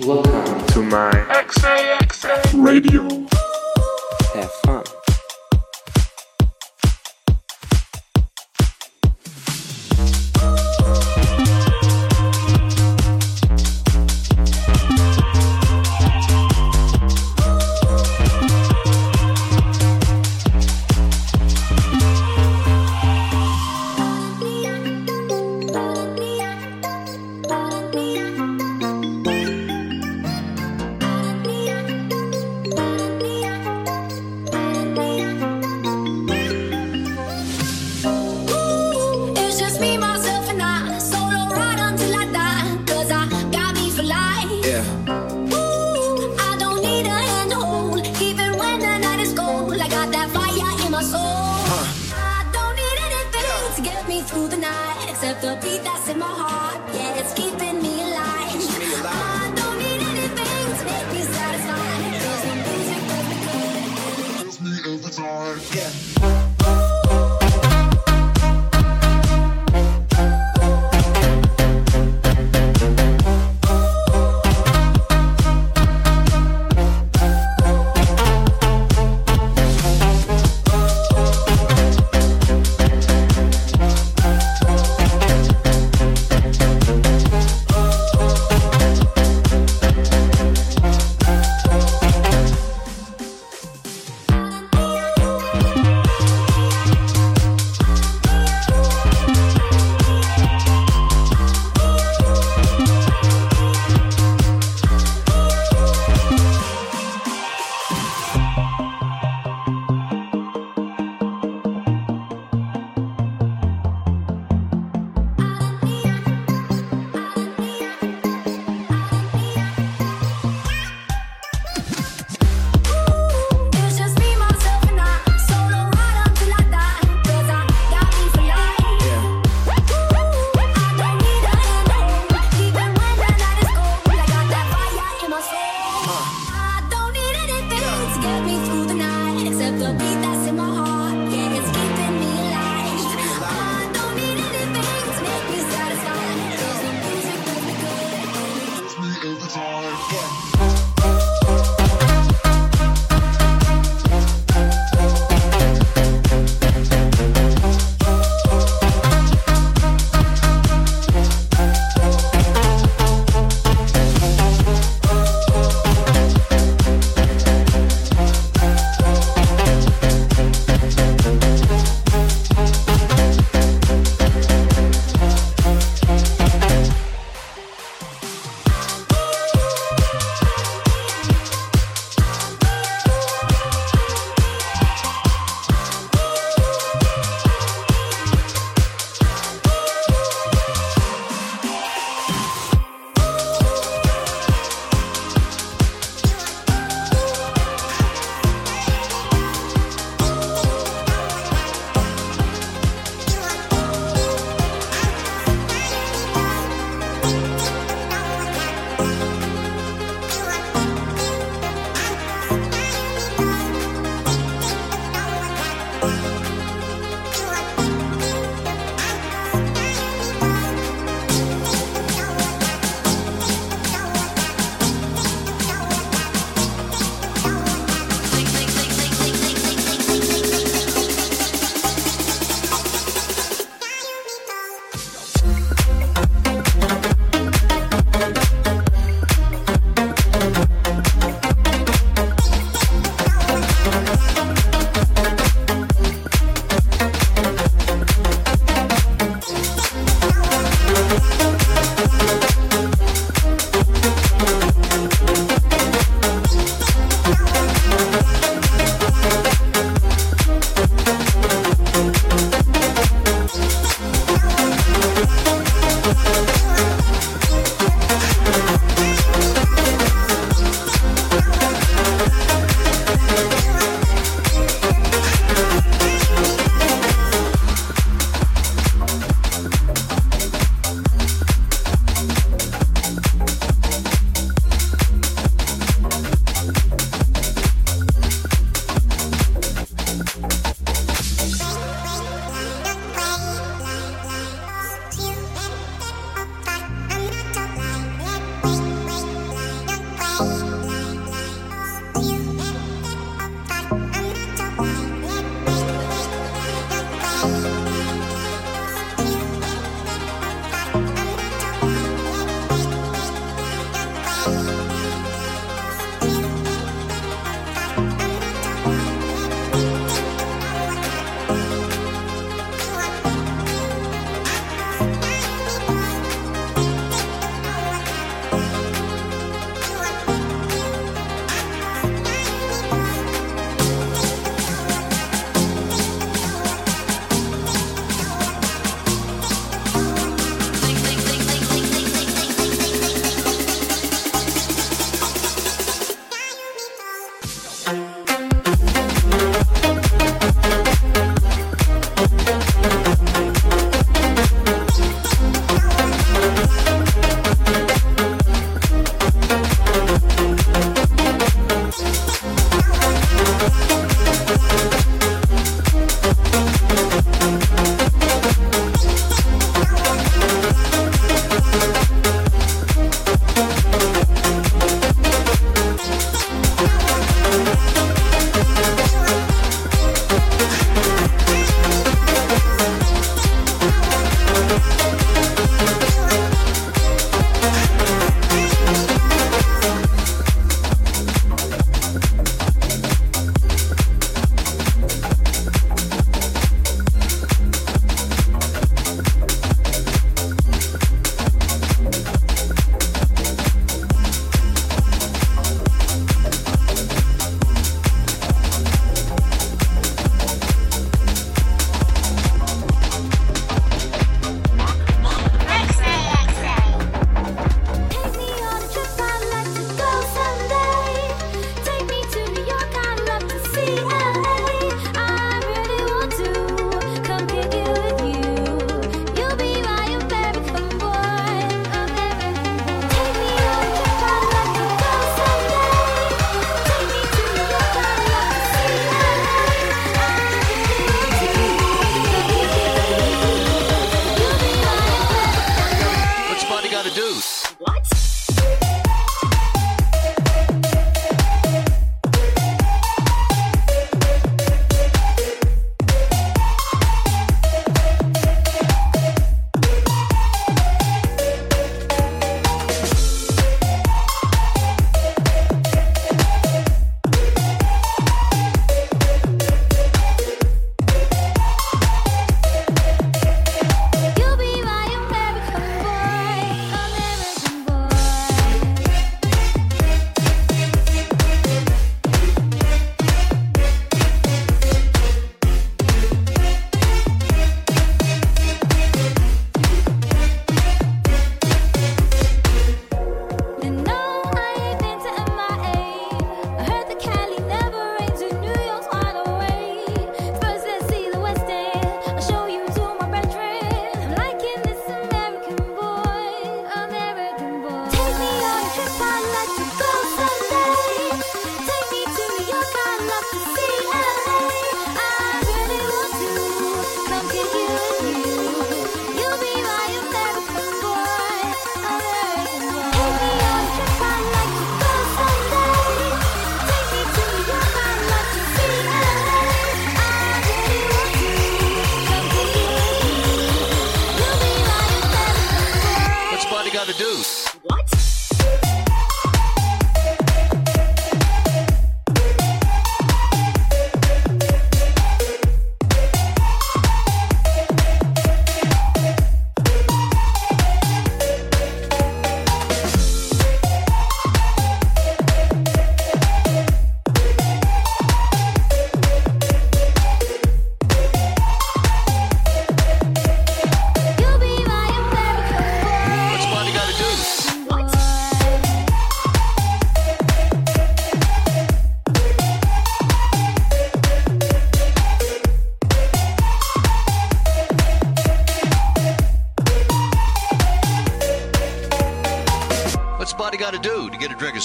Welcome to my XAXA radio. Have fun. to get me through the night, except the beat that's in my heart. Yeah, it's keeping me alive. I don't need anything to make me satisfied. It me every time. Yeah.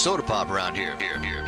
Soda pop around here? Here, here,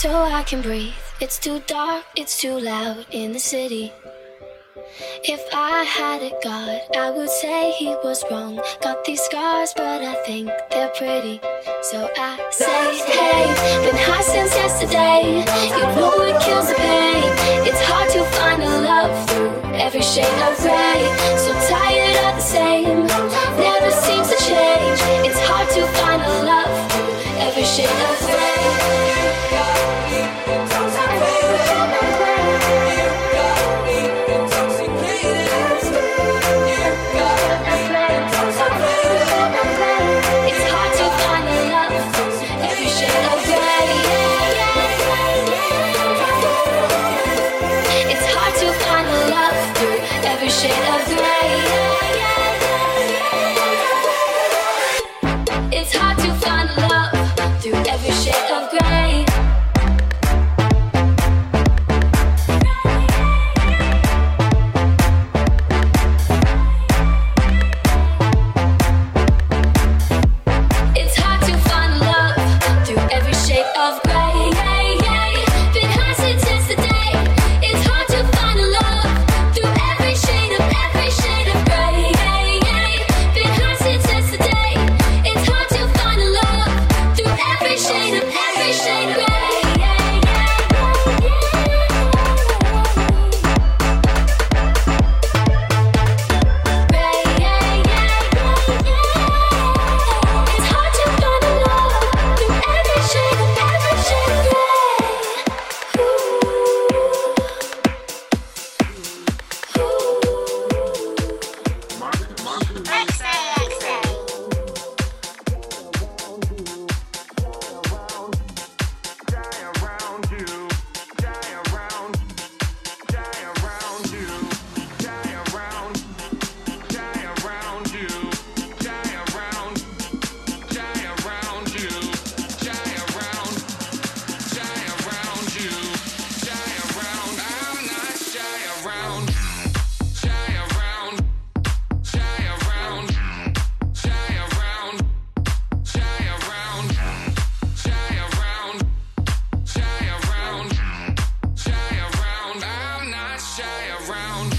so I can breathe. It's too dark, it's too loud in the city. If I had a god, I would say he was wrong. Got these scars, but I think they're pretty. So I say, hey, been high since yesterday. You know it kills the pain. It's hard to find a love through every shade of gray. So tired of the same, never seems to change. It's hard to find a love pushing a friend. guy around.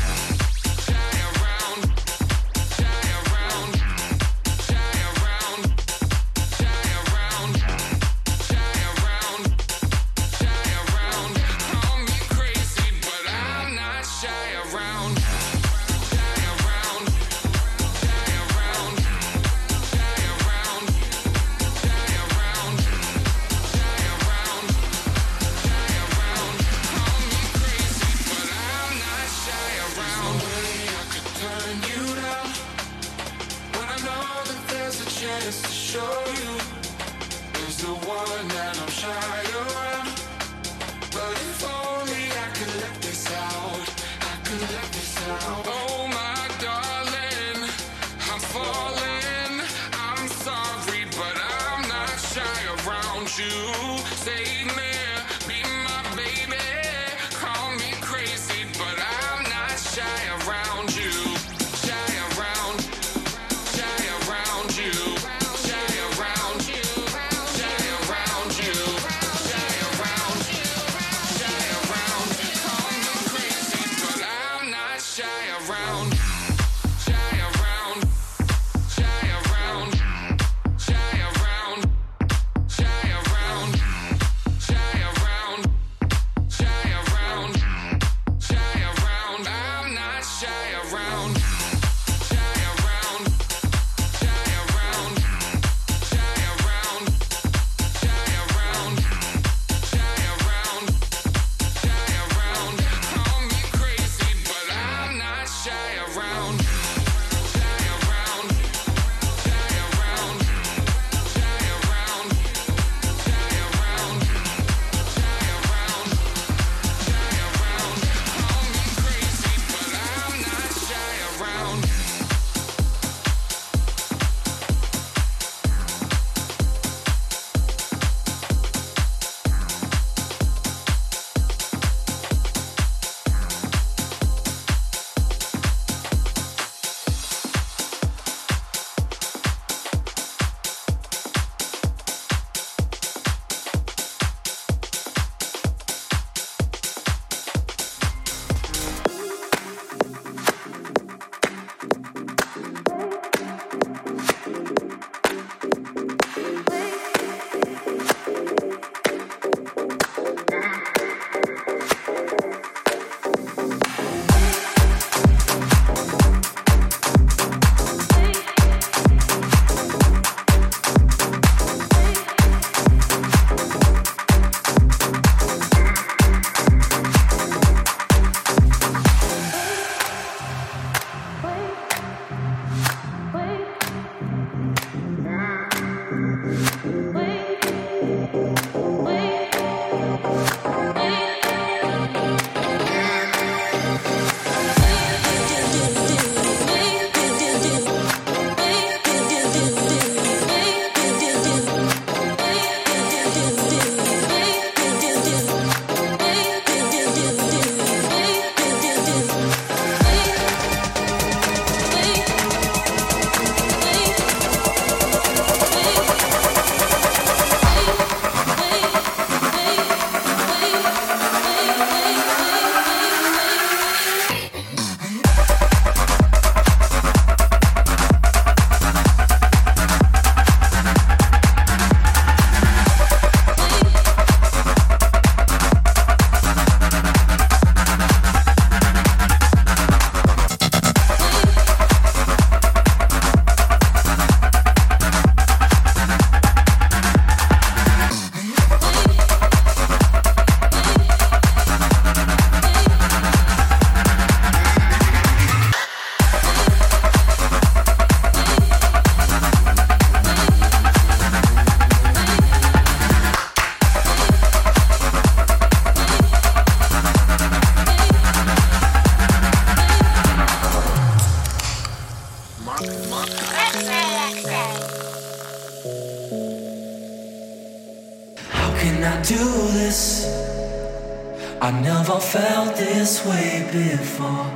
Before.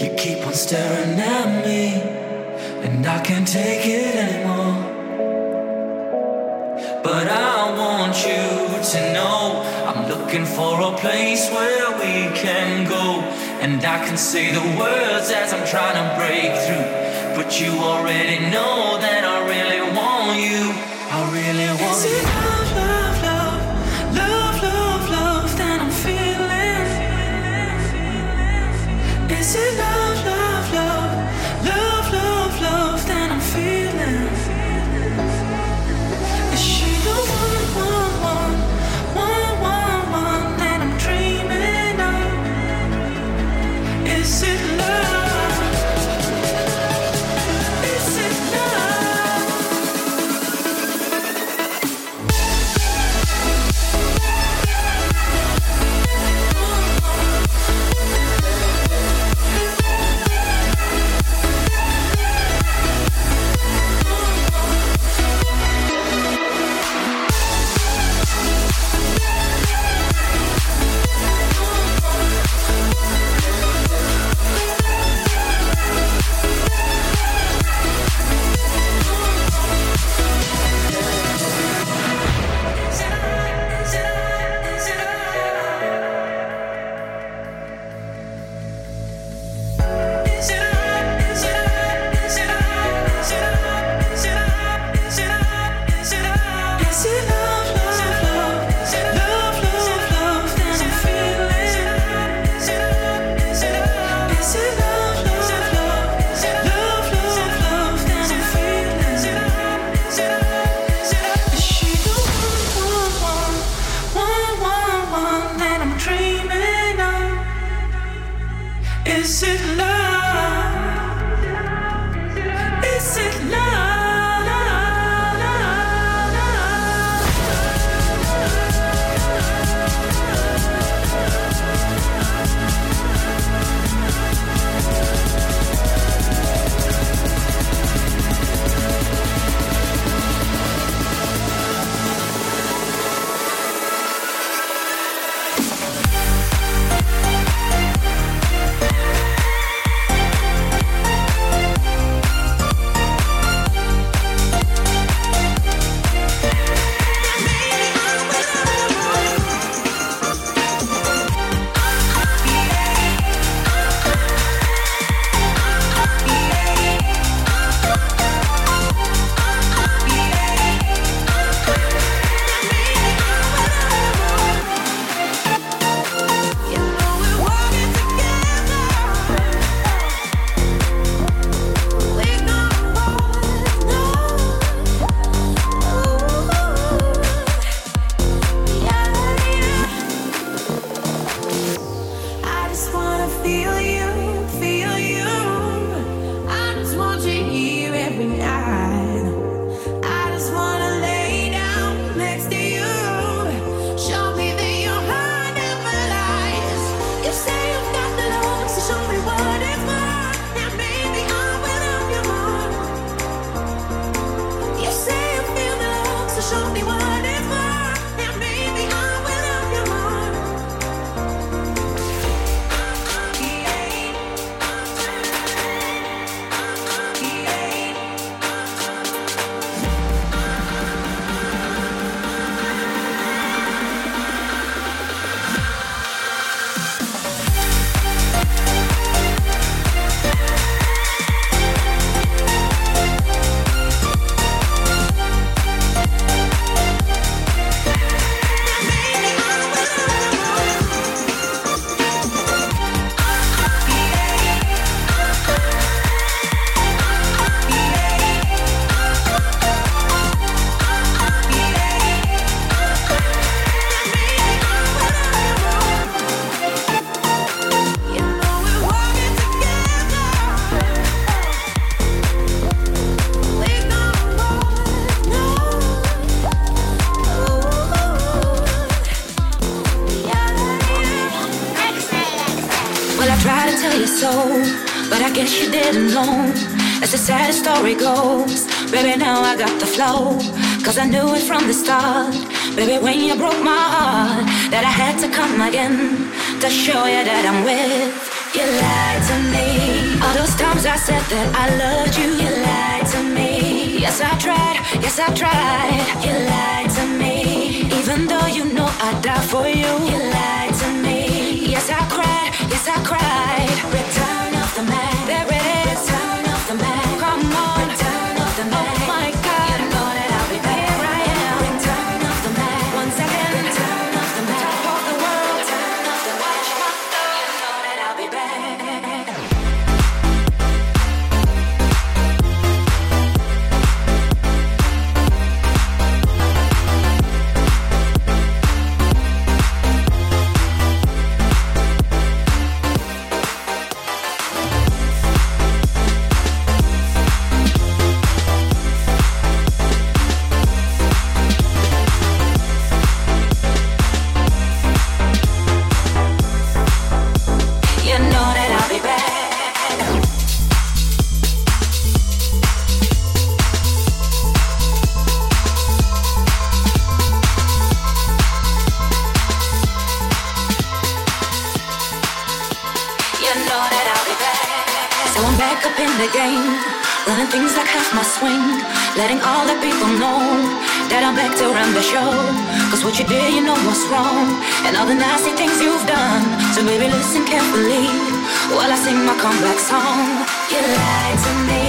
You keep on staring at me, and I can't take it anymore. But I want you to know I'm looking for a place where we can go. And I can say the words as I'm trying to break through. But you already know that I really want you. I really want Is Is it As the sad story goes, baby, now I got the flow. Cause I knew it from the start. Baby, when you broke my heart, that I had to come again to show you that I'm with. You lied to me. All those times I said that I loved you, you lied to me. Yes, I tried, yes, I tried. You lied to me. Even though you know I'd die for you, you lied to me. Yes, I cried, yes, I cried. What you did, you know what's wrong, and all the nasty things you've done. So baby, listen carefully while I sing my comeback song. You lied to me,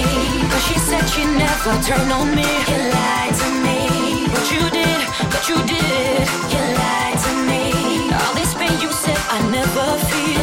cause she said she never turned on me. You lied to me, but you did, but you did. You lied to me, all this pain you said I never feel.